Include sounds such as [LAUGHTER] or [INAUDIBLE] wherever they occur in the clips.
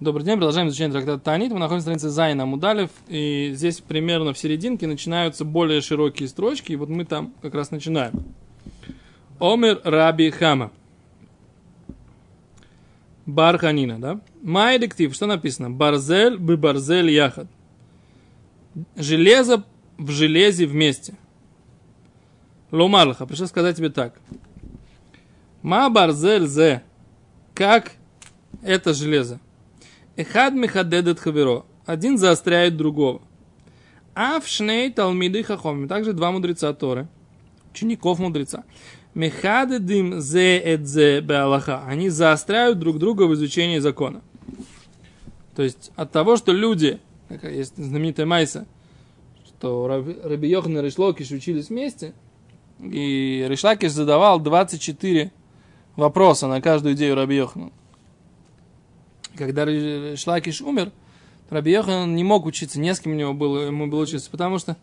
Добрый день, продолжаем изучение трактата Танит. Мы находимся на странице Зайна Мудалев, и здесь примерно в серединке начинаются более широкие строчки, и вот мы там как раз начинаем. Омер Раби Хама. Барханина, да? Май диктив, что написано? Барзель бы барзель яхад. Железо в железе вместе. Ломарлаха, пришлось сказать тебе так. Ма барзель зе. Как это железо? Эхад мехадедет хаверо. Один заостряет другого. А в шней талмиды хахоми. Также два мудреца Торы. Учеников мудреца. Мехадедим зе эдзе беалаха. Они заостряют друг друга в изучении закона. То есть от того, что люди, как есть знаменитая Майса, что Раби Йохан и Ришлокиш учились вместе, и Ришлакиш задавал 24 вопроса на каждую идею Раби Йохана когда Шлакиш умер, Раби Йохан не мог учиться, не с кем у него было, ему было учиться, потому что,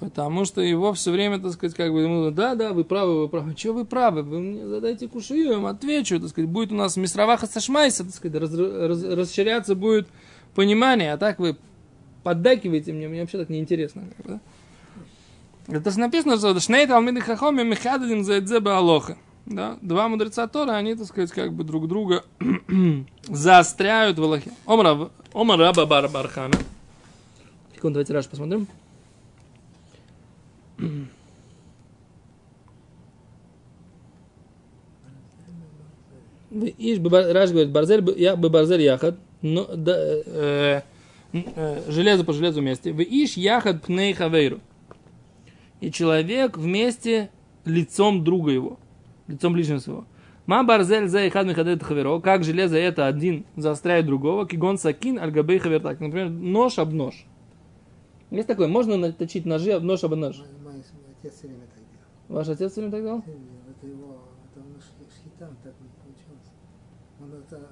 потому что его все время, так сказать, как бы, ему, да, да, вы правы, вы правы, что вы правы, вы мне задайте кушу, я вам отвечу, так сказать, будет у нас мисраваха сашмайса, так сказать, раз, раз, расширяться будет понимание, а так вы поддакиваете мне, мне вообще так неинтересно. Как бы, да? Это же написано, что Шнейт Алмиды Хахоми Мехададин за Эдзеба Алоха да, два мудреца Тора, они, так сказать, как бы друг друга [CLEARS THROAT] заостряют в Аллахе. Омар Раба Бар Бархана. Секунду, давайте раз посмотрим. Иш, Раш говорит, Барзель, я бы Барзель Яхад, но, да, э, э, железо по железу вместе. Вы иш Яхад Пней Хавейру. И человек вместе лицом друга его лицом ближнего своего. Ма барзель за ихад михадет хаверо, как железо это один заостряет другого, кигон сакин аль габей хавертак. Например, нож об нож. Есть такое, можно наточить ножи об нож об нож. Отец. Ваш отец все время так делал? Это его, это он шхитам так не получилось. Он это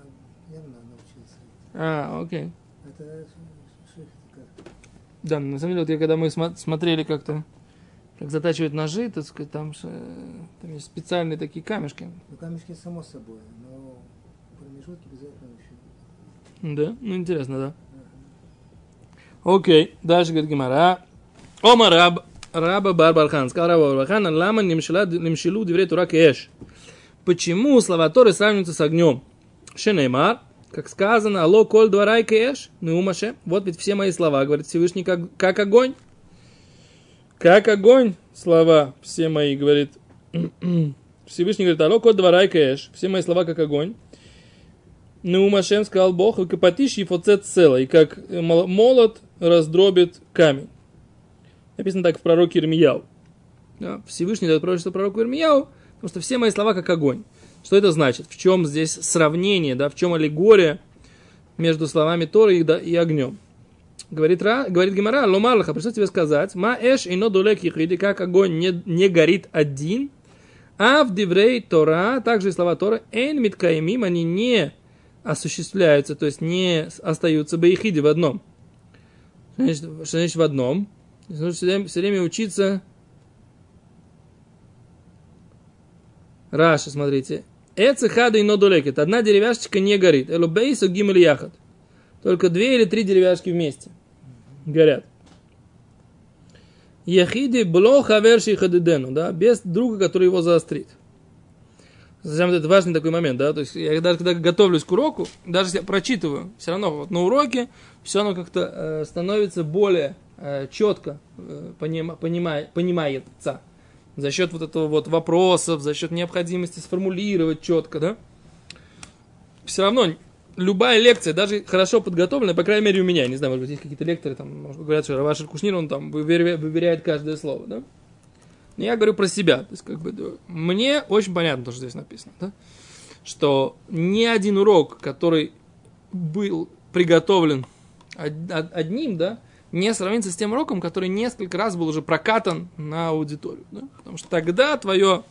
явно научился. А, окей. Это ших как. Да, на самом деле, вот я когда мы смо- смотрели как-то, как затачивают ножи, так сказать, там, там есть специальные такие камешки. Ну, камешки само собой, но промежутки обязательно еще. Да? Ну, интересно, да. Окей, дальше говорит Гимара. Ома раб, раба Барбархан. Сказал раба Барбархан, лама немшилу диврей тура кеш. Почему слова Торы сравниваются с огнем? Шенеймар, как сказано, алло коль дварай кеш, ну умаше. Вот ведь все мои слова, говорит Всевышний, как, как огонь. Как огонь, слова все мои, говорит [CLEARS THROAT] Всевышний, говорит, алло код дварай кеш, все мои слова как огонь. Ну, Машем сказал Бог, и капатиш и фоцет цела, и как молот раздробит камень. Написано так в пророке Ирмияу. Да, Всевышний дает пророчество пророку Ирмияу, потому что все мои слова как огонь. Что это значит? В чем здесь сравнение, да, в чем аллегория между словами Торы и, да, и огнем? Говорит, Ра, говорит Гимара, ломарлаха, пришлось тебе сказать, ма эш и нодулек ехиди, как огонь не, не горит один, а в диврей Тора, также и слова Тора, эн миткаимим, они не осуществляются, то есть не остаются бейхиди в одном. Что значит, что значит в одном? Нужно все время, все время учиться Раша, смотрите. Эцехада и нодулекет. Одна деревяшечка не горит. Элубейсу гимель яхат. Только две или три деревяшки вместе горят. Яхиди блоха верши хадидену, да, без друга, который его заострит. Зачем это важный такой момент, да, то есть я даже когда готовлюсь к уроку, даже если я прочитываю, все равно вот на уроке все равно как-то э, становится более э, четко э, понима, понимая, понимается за счет вот этого вот вопросов, за счет необходимости сформулировать четко, да. Все равно любая лекция, даже хорошо подготовленная, по крайней мере у меня, не знаю, может быть, есть какие-то лекторы, там, может, говорят, что Равашер Кушнир, он там выверяет каждое слово, да? Но я говорю про себя, то есть, как бы, да, мне очень понятно то, что здесь написано, да? Что ни один урок, который был приготовлен одним, да, не сравнится с тем уроком, который несколько раз был уже прокатан на аудиторию, да? Потому что тогда твое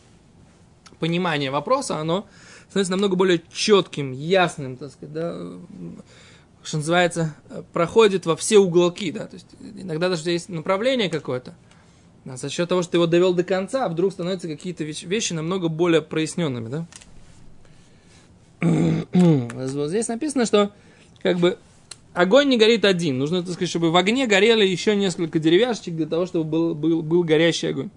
понимание вопроса, оно становится намного более четким, ясным, так сказать, да, что называется, проходит во все уголки, да, то есть иногда даже есть направление какое-то, а за счет того, что ты его довел до конца, вдруг становятся какие-то вещи, вещи намного более проясненными, да. вот здесь написано, что как бы огонь не горит один. Нужно, так сказать, чтобы в огне горели еще несколько деревяшечек для того, чтобы был, был, был горящий огонь.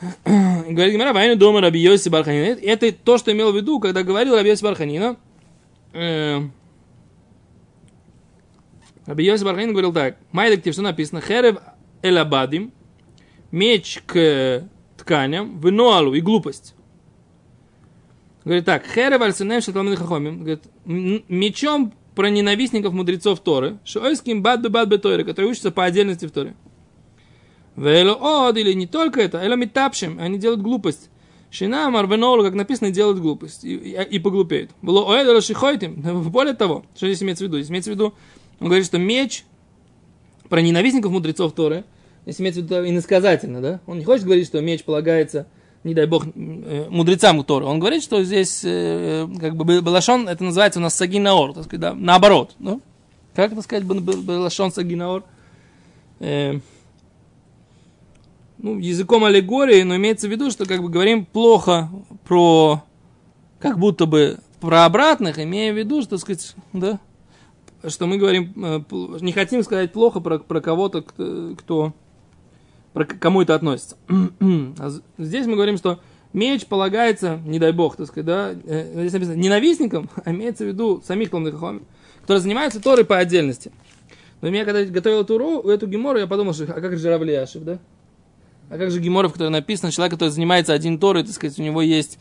[CLEARS THROAT] Говорит Гимара, войну дома Раби Йоси Барханина. Это то, что имел в виду, когда говорил Раби Йоси Барханина. Э, Раби Йоси Барханин говорил так. Майдактив, что написано? Херев элабадим, меч к тканям, вынуалу и глупость. Говорит так, херев альсенем шатламин хахомим. Говорит, мечом про ненавистников мудрецов Торы, шойским бад бад которые учатся по отдельности в Торе. Вело од, или не только это, эло метапшим, они делают глупость. Шинам арвенолу, как написано, делают глупость и, и, и поглупеют. Было оэдо шихойтим. [LAUGHS] Более того, что здесь имеется в виду? Здесь имеется в виду, он говорит, что меч про ненавистников мудрецов Торы, здесь имеется в виду иносказательно, да? Он не хочет говорить, что меч полагается, не дай бог, э, мудрецам Торы. Он говорит, что здесь, э, как бы, Балашон, это называется у нас Сагинаор, так сказать, да, наоборот. Ну? Как это сказать, Балашон Сагинаор? Э, ну, языком аллегории, но имеется в виду, что как бы говорим плохо про, как будто бы про обратных, имея в виду, что, сказать, да, что мы говорим, э, не хотим сказать плохо про, про кого-то, кто, кто про кому это относится. [CLEARS THROAT] А здесь мы говорим, что меч полагается, не дай бог, так сказать, да, э, здесь написано ненавистникам, [LAUGHS] а имеется в виду самих Талмудахахомим, которые занимаются Торой по отдельности. Но я когда готовил эту, эту гемору, я подумал, что а как же Равлияшев, да? А как же Геморов, который написан, человек, который занимается один Торой, так сказать, у него есть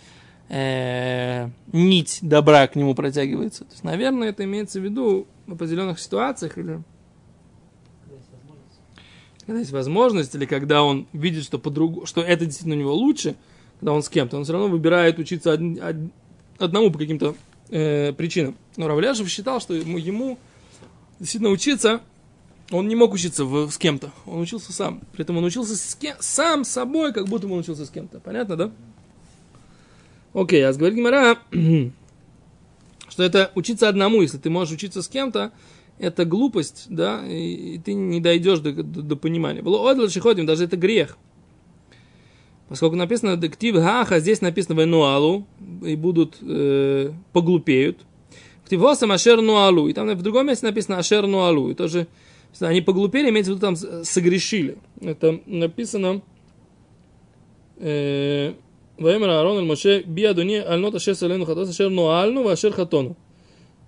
э, нить добра к нему протягивается. То есть, наверное, это имеется в виду в определенных ситуациях или когда есть возможность, или когда он видит, что, по что это действительно у него лучше, когда он с кем-то, он все равно выбирает учиться од, од, одному по каким-то э, причинам. Но Равляшев считал, что ему, ему действительно учиться он не мог учиться в, с кем-то, он учился сам. При этом он учился с кем, сам собой, как будто он учился с кем-то. Понятно, да? Окей, а говорит Гимара, [CLEARS THROAT] что это учиться одному, если ты можешь учиться с кем-то, это глупость, да, и, и ты не дойдешь до, до, до понимания. Было одл ходим, даже это грех. Поскольку написано дектив гаха, здесь написано венуалу, и будут, э, поглупеют. Ктивосам ашер нуалу, и там в другом месте написано ашер нуалу, и тоже они поглупели, имеется в виду там согрешили. Это написано э, Ваемер Аарон Моше би адуни альнот ашер салену хатос ашер нуальну ва ашер хатону.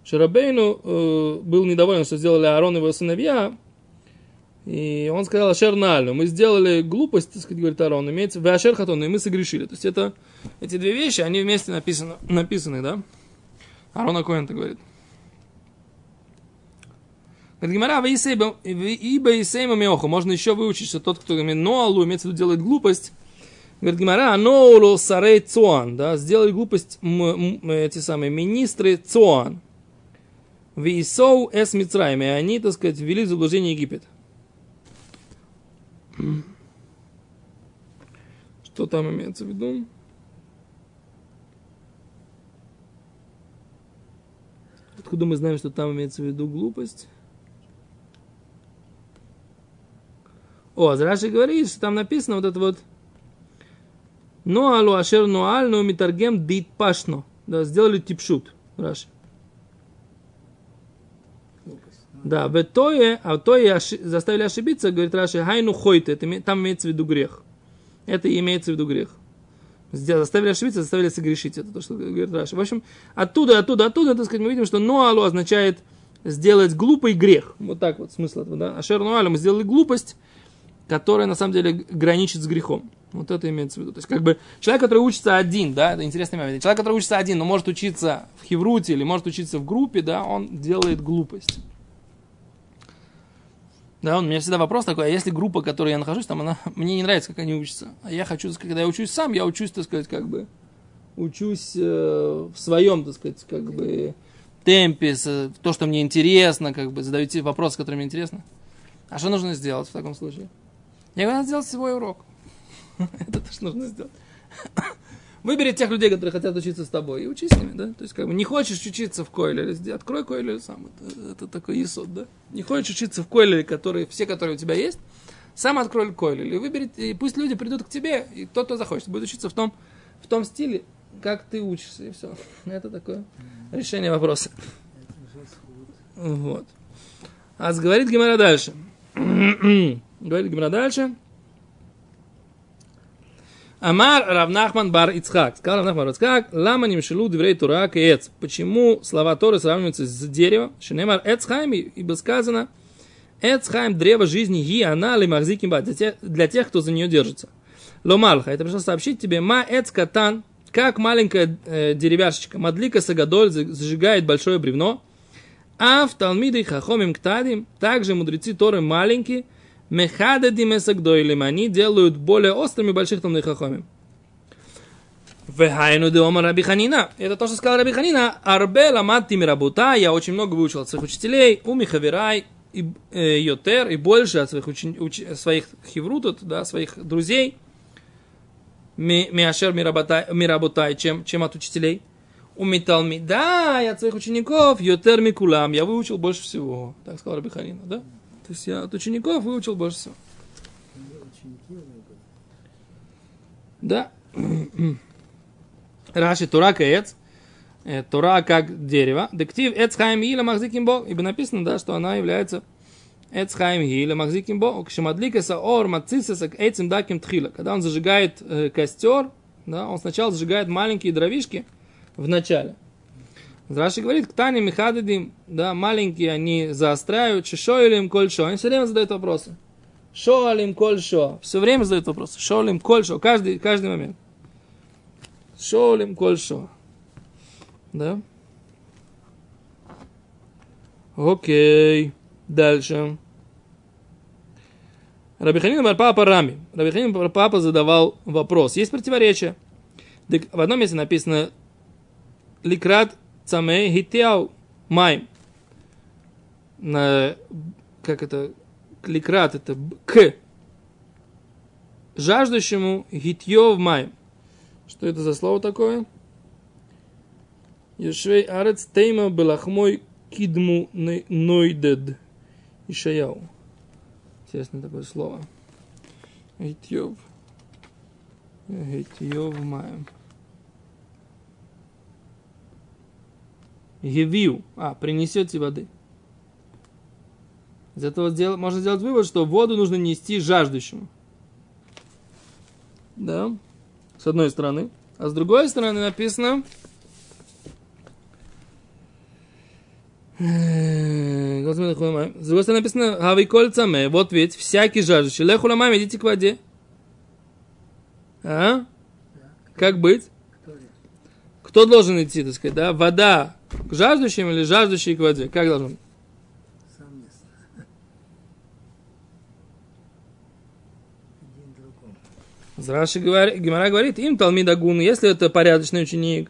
Шарабейну э, был недоволен, что сделали Аарон и его сыновья, и он сказал Ашер Нальну. Мы сделали глупость, так сказать, говорит Аарон, имеется в Ашер Хатону, и мы согрешили. То есть это, эти две вещи, они вместе написаны, написаны да? Аарон Акоин так говорит. Гимара, ибо Исейма Меоху. Можно еще выучить, что тот, кто Ноалу, имеется в виду делает глупость. Говорит Гимара, Ноалу Сарей Цуан. Да, сделали глупость эти самые министры Цуан. Висоу эс Мицраем. И они, так сказать, ввели в заблуждение Египет. Что там имеется в виду? Откуда мы знаем, что там имеется в виду глупость? О, Раши говорит, что там написано вот это вот Ноалу ашер ноаль, но митаргем дит пашно. Да, сделали типшут. Раши. Да, в тое, а тое заставили ошибиться, говорит Раши, хайну хойте, это, там имеется в виду грех. Это имеется в виду грех. Заставили ошибиться, заставили согрешить. Это то, что говорит Раши. В общем, оттуда, оттуда, оттуда, так сказать, мы видим, что ноалу означает сделать глупый грех. Вот так вот смысл этого, да. Ашер ноалю мы сделали глупость, которая на самом деле граничит с грехом. Вот это имеется в виду. То есть, как бы человек, который учится один, да, это интересный момент. Человек, который учится один, но может учиться в хевруте или может учиться в группе, да, он делает глупость. Да, у меня всегда вопрос такой, а если группа, в которой я нахожусь, там она, [LAUGHS] мне не нравится, как они учатся. А я хочу, когда я учусь сам, я учусь, так сказать, как бы, учусь э, в своем, так сказать, как бы, темпе, то, что мне интересно, как бы, задаю те вопросы, которые мне интересны. А что нужно сделать в таком случае? Я говорю, надо сделать свой урок. [LAUGHS] Это то, что нужно сделать. [COUGHS] Выбери тех людей, которые хотят учиться с тобой, и учись с ними, да? То есть, как бы, не хочешь учиться в Койлере, открой Койлер сам. Это, это такой исод, да? Не хочешь учиться в Койлере, которые, все, которые у тебя есть, сам открой Койлер. И выбери, и пусть люди придут к тебе, и тот, кто захочет, будет учиться в том, в том стиле, как ты учишься, и все. [LAUGHS] Это такое решение вопроса. Вот. А говорит Гимара дальше. [CLEARS THROAT] говорит Гимара дальше. Амар Равнахман бар Ицхак. Сказал Равнахман бар Ицхак, лама нимшелу дверей Тура кеец. Почему слова Торы сравниваются с деревом? Шенемар Эцхайм, ибо сказано, Эцхайм, древо жизни, ги она ли махзиким для для тех, кто за нее держится. Ломалха, это пришло сообщить тебе, ма эцкатан, как маленькая э, деревяшечка, мадлика сагадоль зажигает большое бревно, а в Талмиды Хахомим Ктадим, также мудрецы Торы маленькие, Мехададим Эсагдойлим, они делают более острыми больших Талмиды Хахомим. Вехайну де Омар Раби Ханина. Это то, что сказал Раби Ханина. Арбе ламатти мирабута. Я очень много выучил от своих учителей. У Михаверай и э, Йотер, и больше от своих, учен... уч... своих хиврутов, да, своих друзей. Ми- Миашер мирабутай, чем, чем от учителей. У Миталми, да, я от своих учеников, Йотер Микулам, я выучил больше всего. Так сказал Раби Ханина, да? То есть я от учеников выучил больше всего. Да. [CLEARS THROAT] Раши Тура Каец. Э, Тура как дерево. Дектив Эцхайм Гиля Махзиким Бог. Ибо написано, да, что она является Эцхайм Гиля Махзиким Бог. Кшамадликаса Ор Мацисеса Эцим Даким Тхила. Когда он зажигает э, костер, да, он сначала зажигает маленькие дровишки в начале. Раши говорит, Ктани Михададим, да, маленькие они заостряют, Шишоилим Кольшо. Они все время задают вопросы. Шоалим Кольшо. Все время задают вопросы. Шоалим Кольшо. Каждый, каждый момент. Шоалим Кольшо. Да? Окей. Дальше. Рабиханин бар папа Рами. Рабиханин бар папа задавал вопрос. Есть противоречие. В одном месте написано Ликрат цаме хитяу майм. На, как это, ликрат, это к жаждущему хитьев майм. Что это за слово такое? Юшвей арец тейма белахмой кидму ной- нойдед. Ишаяу. Интересное такое слово. Хитьев. Хитьев майм. Гевию. А, принесете воды. Из этого сдел- можно сделать вывод, что воду нужно нести жаждущему. Да? С одной стороны. А с другой стороны написано... Э. С другой стороны написано Хавиколь цаме. Вот ведь всякий жаждущий. Леху ламам, идите к воде. А? Как быть? Кто должен идти, так сказать, да? Вода к жаждущим или жаждущий к воде? Как должен быть? Раши говорит, Гимара говорит, им Талмидагун, если это порядочный ученик,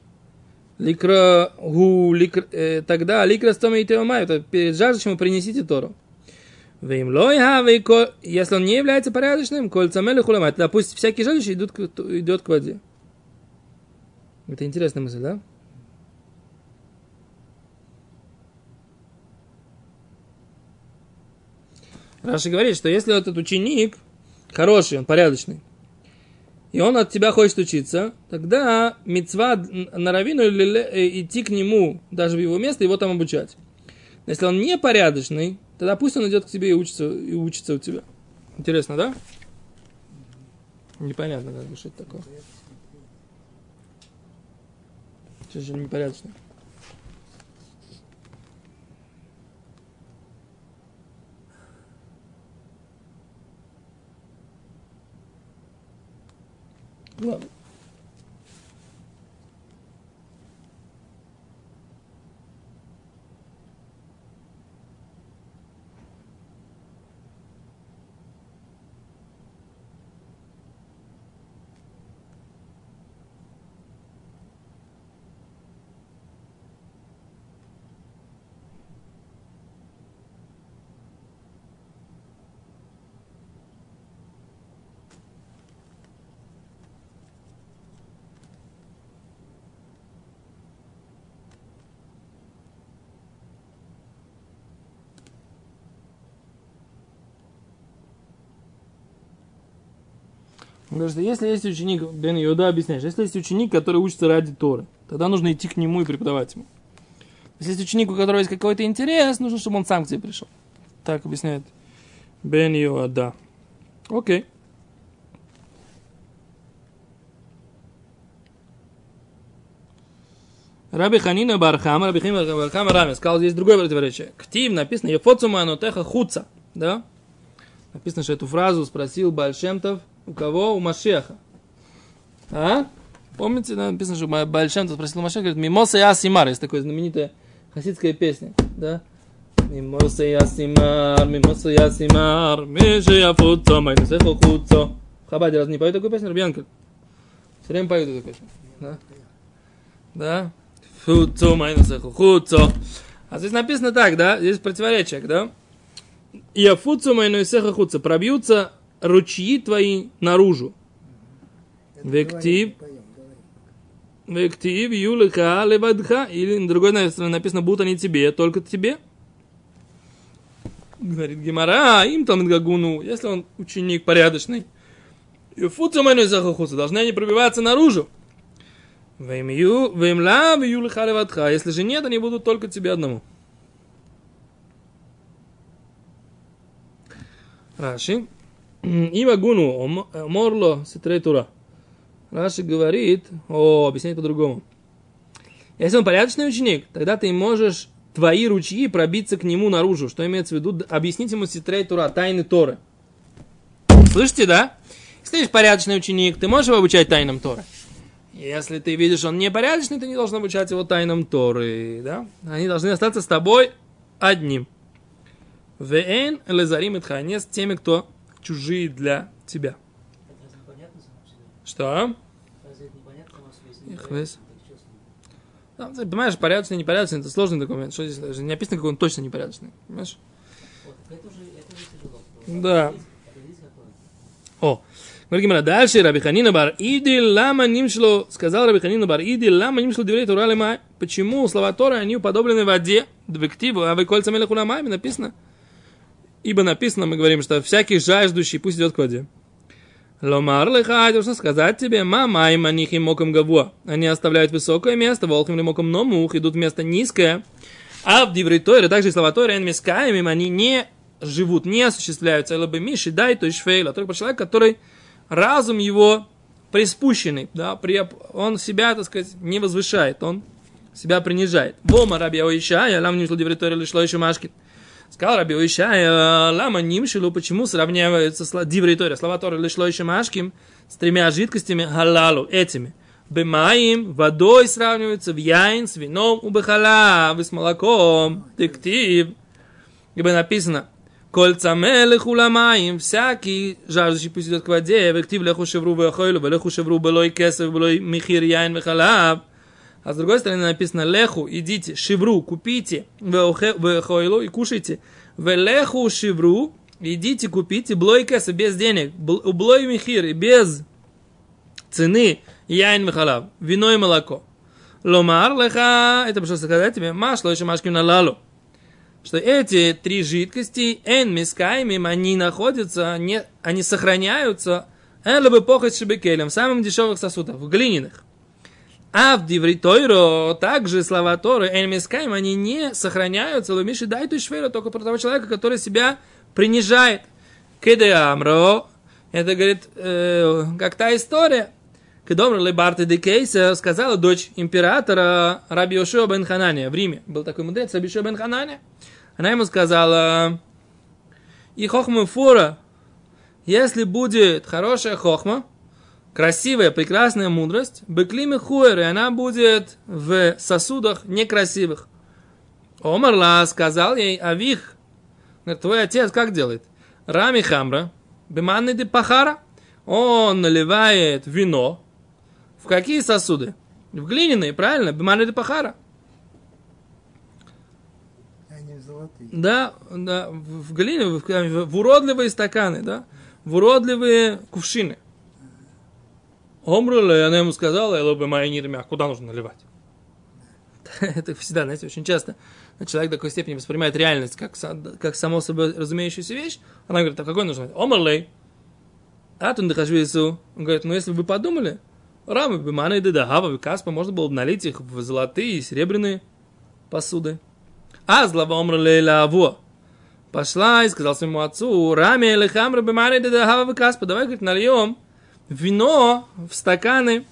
ликра гу, ликр, э, тогда ликра стома и теомай, это перед жаждущим принесите Тору. Если он не является порядочным, коль цамели хулемай, тогда пусть всякий жаждущий идут идет к воде. Это интересная мысль, да? Раши говорит, что если этот ученик хороший, он порядочный, и он от тебя хочет учиться, тогда мецва на равину или э, идти к нему, даже в его место, его там обучать. Но если он непорядочный, тогда пусть он идет к тебе и учится, и учится у тебя. Интересно, да? Непонятно, как это такое. Что же непорядочно? Well, Говорит, что если есть ученик, Бен Иуда объясняешь, если есть ученик, который учится ради Торы, тогда нужно идти к нему и преподавать ему. Если есть ученик, у которого есть какой-то интерес, нужно, чтобы он сам к тебе пришел. Так объясняет Бен Иуда. Окей. Раби Ханина Бархама, Раби Ханина Бархама Рами сказал, здесь другое противоречие. Ктив написано, Ефоцума анотеха хуца. Да? Написано, что эту фразу спросил Бальшемтов у кого? У Машеха. А? Помните, написано, что Бальшемтов спросил у Машеха, говорит, Мимоса и Асимар, есть такая знаменитая хасидская песня. Да? Мимоса и Асимар, Мимоса и Асимар, Миши Яфуцо, Майнусехо Хуцо. В Хабаде раз не поют такую песню, Рубьянка? Все время поют эту песню. Да? Да? Хуцо, Майнусехо Хуцо. А здесь написано так, да? Здесь противоречие, да? Яфуцу майнуисеха хуца. Пробьются ручьи твои наружу. Вектив. Вектив, юлиха, левадха. Или на другой написано, будут они тебе, только тебе. Говорит Гимара, им там гагуну, если он ученик порядочный. Юфуцу майнуисеха хуца. Должны они пробиваться наружу. Вемла, юлиха, левадха. Если же нет, они будут только тебе одному. Раши. Има гуну, морло, ситрей тура. Раши говорит, о, объясняет по-другому. Если он порядочный ученик, тогда ты можешь твои ручьи пробиться к нему наружу. Что имеется в виду? Объяснить ему ситрей тура, тайны Торы. Слышите, да? Если ты порядочный ученик, ты можешь его обучать тайнам Торы. Если ты видишь, он непорядочный, ты не должен обучать его тайнам Торы. Да? Они должны остаться с тобой одним. Вен лезарим и не с теми, кто чужие для тебя. Что? Да, ты понимаешь, порядочный, непорядочный, это сложный документ. Что здесь даже не написано, какой он точно непорядочный. Понимаешь? Да. О, говорит Гимара, дальше Раби Ханина бар Иди лама нимшло, сказал Раби Ханина бар Иди лама нимшло диврей Тура лема. Почему слова Тора, они уподоблены воде, двективу, а вы кольца мелеху написано. Ибо написано, мы говорим, что всякий жаждущий пусть идет к воде. Ломар леха, должен сказать тебе, мама и манихи моком гавуа. Они оставляют высокое место, волхим ли моком номух, идут в место низкое. А в диврей также слова Тойре, они они не живут, не осуществляются. Либо миши дай, то фейла. Только человек, который разум его приспущенный, да, при, он себя, так сказать, не возвышает, он себя принижает. Вома раби Оишая, лам не Тойре, лишь еще машкин. Сказал Раби Уишай, лама нимшилу, почему сравниваются диври Тори, слова Торы лишло еще машким с тремя жидкостями халалу, этими. Бемаим, водой сравниваются, в яин, с вином, у бехала, с молоком, тектив. Ибо написано, Кольца мелех уламаим, всякий жаждущий пусть идет к воде, вектив леху шевру вехойлу, леху шевру белой кесов, белой михир яин вехалав. А с другой стороны написано леху, идите, шивру, купите, вехойлу и кушайте. Велеху шивру, идите, купите, блой кеса, без денег, блой михир, и без цены, яин вехалав, вино и молоко. Ломар леха, это пришлось сказать тебе, машло еще машким лалу. Что эти три жидкости, эн мискаймим, они находятся, не, они сохраняются, эн либо похоть шибекелем, в самых дешевых сосудах, в глиняных. А в Диври Тойро также слова Торы Эльмискайм, они не сохраняются, лумиши дайту швера, только про того человека, который себя принижает. Кеде Амро, это, говорит, э, как та история, Кедомр Лебарте де Кейса сказала дочь императора Раби Йошуа бен Ханания в Риме. Был такой мудрец Раби Йошуа бен Ханания. Она ему сказала, и хохма фура, если будет хорошая хохма, красивая, прекрасная мудрость, беклими хуэр, и она будет в сосудах некрасивых. Омарла сказал ей, Авих, твой отец как делает? Рами хамра, беманны де пахара, он наливает вино. В какие сосуды? В глиняные, правильно? Беманны де пахара. Да, да, в глине, в, в уродливые стаканы, да, в уродливые кувшины. Омруле, она ему сказала, я бы моя нирмя, куда нужно наливать? [LAUGHS] Это всегда, знаете, очень часто человек до такой степени воспринимает реальность как, как само собой разумеющуюся вещь. Она говорит, а какой нужно? Омрлей. А тут Хашвису, он говорит, ну если бы вы подумали, рамы бы маны и дедахава, каспа, можно было бы налить их в золотые и серебряные посуды. А злава умрли лаво. Пошла и сказал своему отцу, раме или хамры бы маны и дедахава, каспа, давай, говорит, нальем вино в стаканы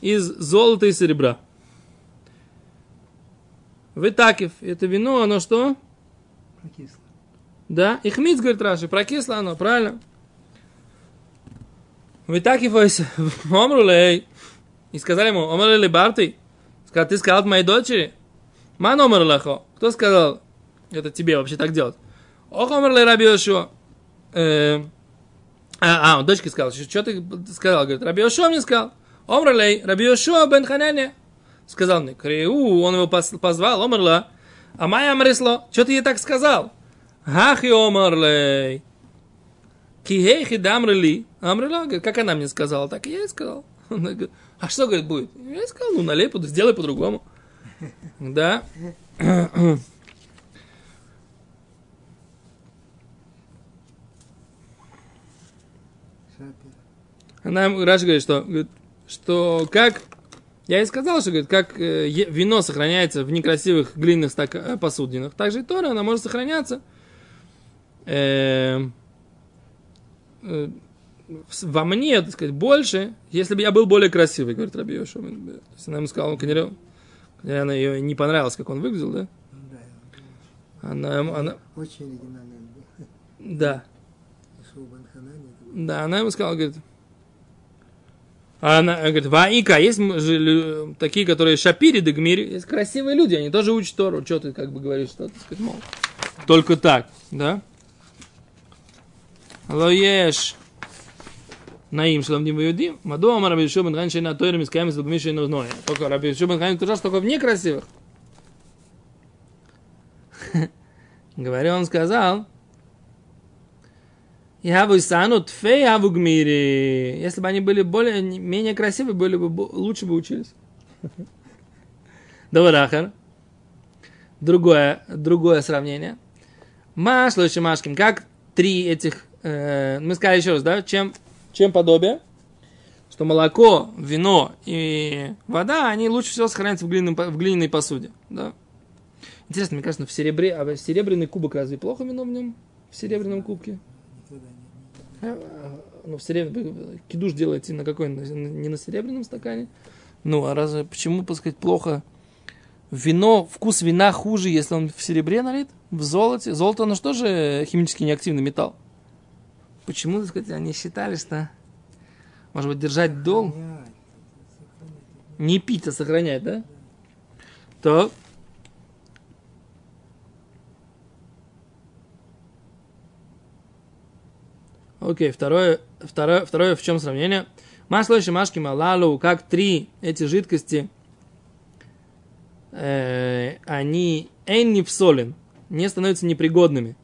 из золота и серебра. Вытакив, это вино, оно что? Прокисло. Да, и хмиц, говорит Раши, прокисло оно, правильно. Вытакив, [LAUGHS] омрулей. И сказали ему, омрулей барты. Сказал, ты сказал моей дочери? Ман омрлахо. Кто сказал, это тебе вообще так делать? Ох, омрлей раби Йошуа. А, а, он дочке сказал, что, что ты сказал? Говорит, раби Йошуа мне сказал. Омрлей, раби Йошуа бен Ханяне. Сказал мне, Креу, он его позвал, омрла. А моя амрисло, что ты ей так сказал? Хахи омрлей. Кихейхи дамрли. Амрила, как она мне сказала, так и я ей сказал. [LAUGHS] Говорит, а что, говорит, будет? Я сказал, ну, налей, сделай по-другому. [LAUGHS] Да. [CLEARS THROAT] Она, Раша говорит, что, говорит, что как... Я ей сказал, что говорит, как э, вино сохраняется в некрасивых глиняных стака- э, посудинах, так же и Тора, она может сохраняться э, э, в- во мне, так сказать, больше, если бы я был более красивый, говорит Раби Йошуа. То есть она ему сказала, он, конечно, она ее не понравилось, как он выглядел, да? Она, она, очень оригинальный да. Да, она ему сказала, говорит, она говорит, Ваика, есть такие, которые шапири дегмири, есть красивые люди, они тоже учат Тору. Что ты как бы говоришь, что ты сказать, мол, только так, да? Лоеш Наим Шлам Дим Юдим, Маду Амар Раби Шубан Хан Шейна Тойрем Искаем из Лугмиши и Нозной. Только Раби Шубан Хан что только в некрасивых. [LAUGHS] Говорю, он сказал, я бы сану тфей. Если бы они были более, менее красивые, были бы, лучше бы учились. [LAUGHS] Даварахар. Другое, другое сравнение. Машло и Машкин. Как три этих, э, мы сказали еще раз, да, чем, чем подобие? Что молоко, вино и вода, они лучше всего сохраняются в, глиняном в глиняной посуде. Да? Интересно, мне кажется, в серебре, а в серебряный кубок разве плохо вино в нем? В серебряном кубке? А, Ну, в серебряном... Кидуш делаете на какой? Не на серебряном стакане? Ну, а разве почему, так сказать, плохо? Вино, вкус вина хуже, если он в серебре налит, в золоте. Золото, оно же химически неактивный металл? Почему, так сказать, они считали, что, может быть, держать дол, Понять. не пить, а сохранять, да? То. Окей, второе, второе, второе в чем сравнение? Масло и машки малалу, как три эти жидкости, э, они энни солен, не становятся непригодными.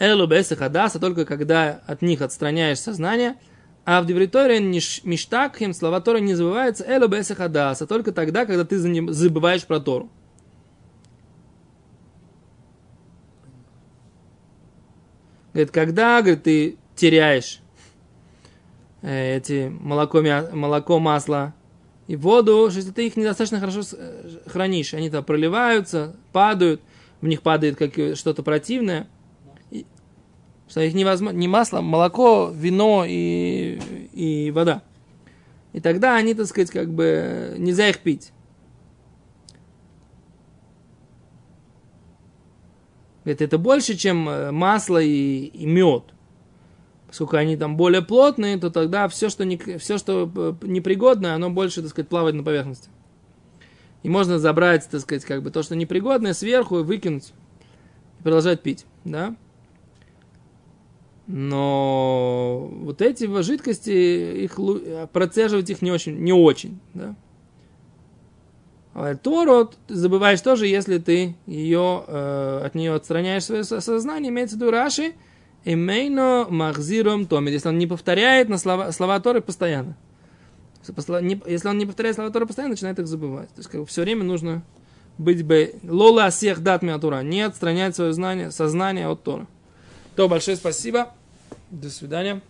Элу беса хадаса, только когда от них отстраняешь сознание, а в девриторе миштакхим слова Торы не забываются элу беса хадаса, только тогда, когда ты забываешь про Тору. Говорит, когда, говорит, ты теряешь э, эти молоко, молоко, масло и воду, что ты их недостаточно хорошо э, хранишь, они там проливаются, падают, в них падает как что-то противное, и- что их невозможно, не масло, а молоко, вино и, и вода. И тогда они, так сказать, как бы нельзя их пить. Говорит, это больше, чем э, масло и, и мед. Поскольку они там более плотные, то тогда все, что, не, все, что э, непригодное, оно больше, так сказать, плавает на поверхности. И можно забрать, так сказать, как бы то, что непригодное, сверху и выкинуть. И продолжать пить, да? Но вот эти жидкости, их, э, процеживать их не очень, не очень, да? А Тору ты забываешь тоже, если ты ее, э, от нее отстраняешь свое со- сознание, имеется в виду Раши, имейно махзиром томит, если он не повторяет на слова, слова Торы постоянно. Если он не повторяет слова Торы постоянно, начинает их забывать. То есть как бы, все время нужно быть бы лола всех дат Тура, не отстранять свое знание, сознание от Тора. То большое спасибо. До свидания.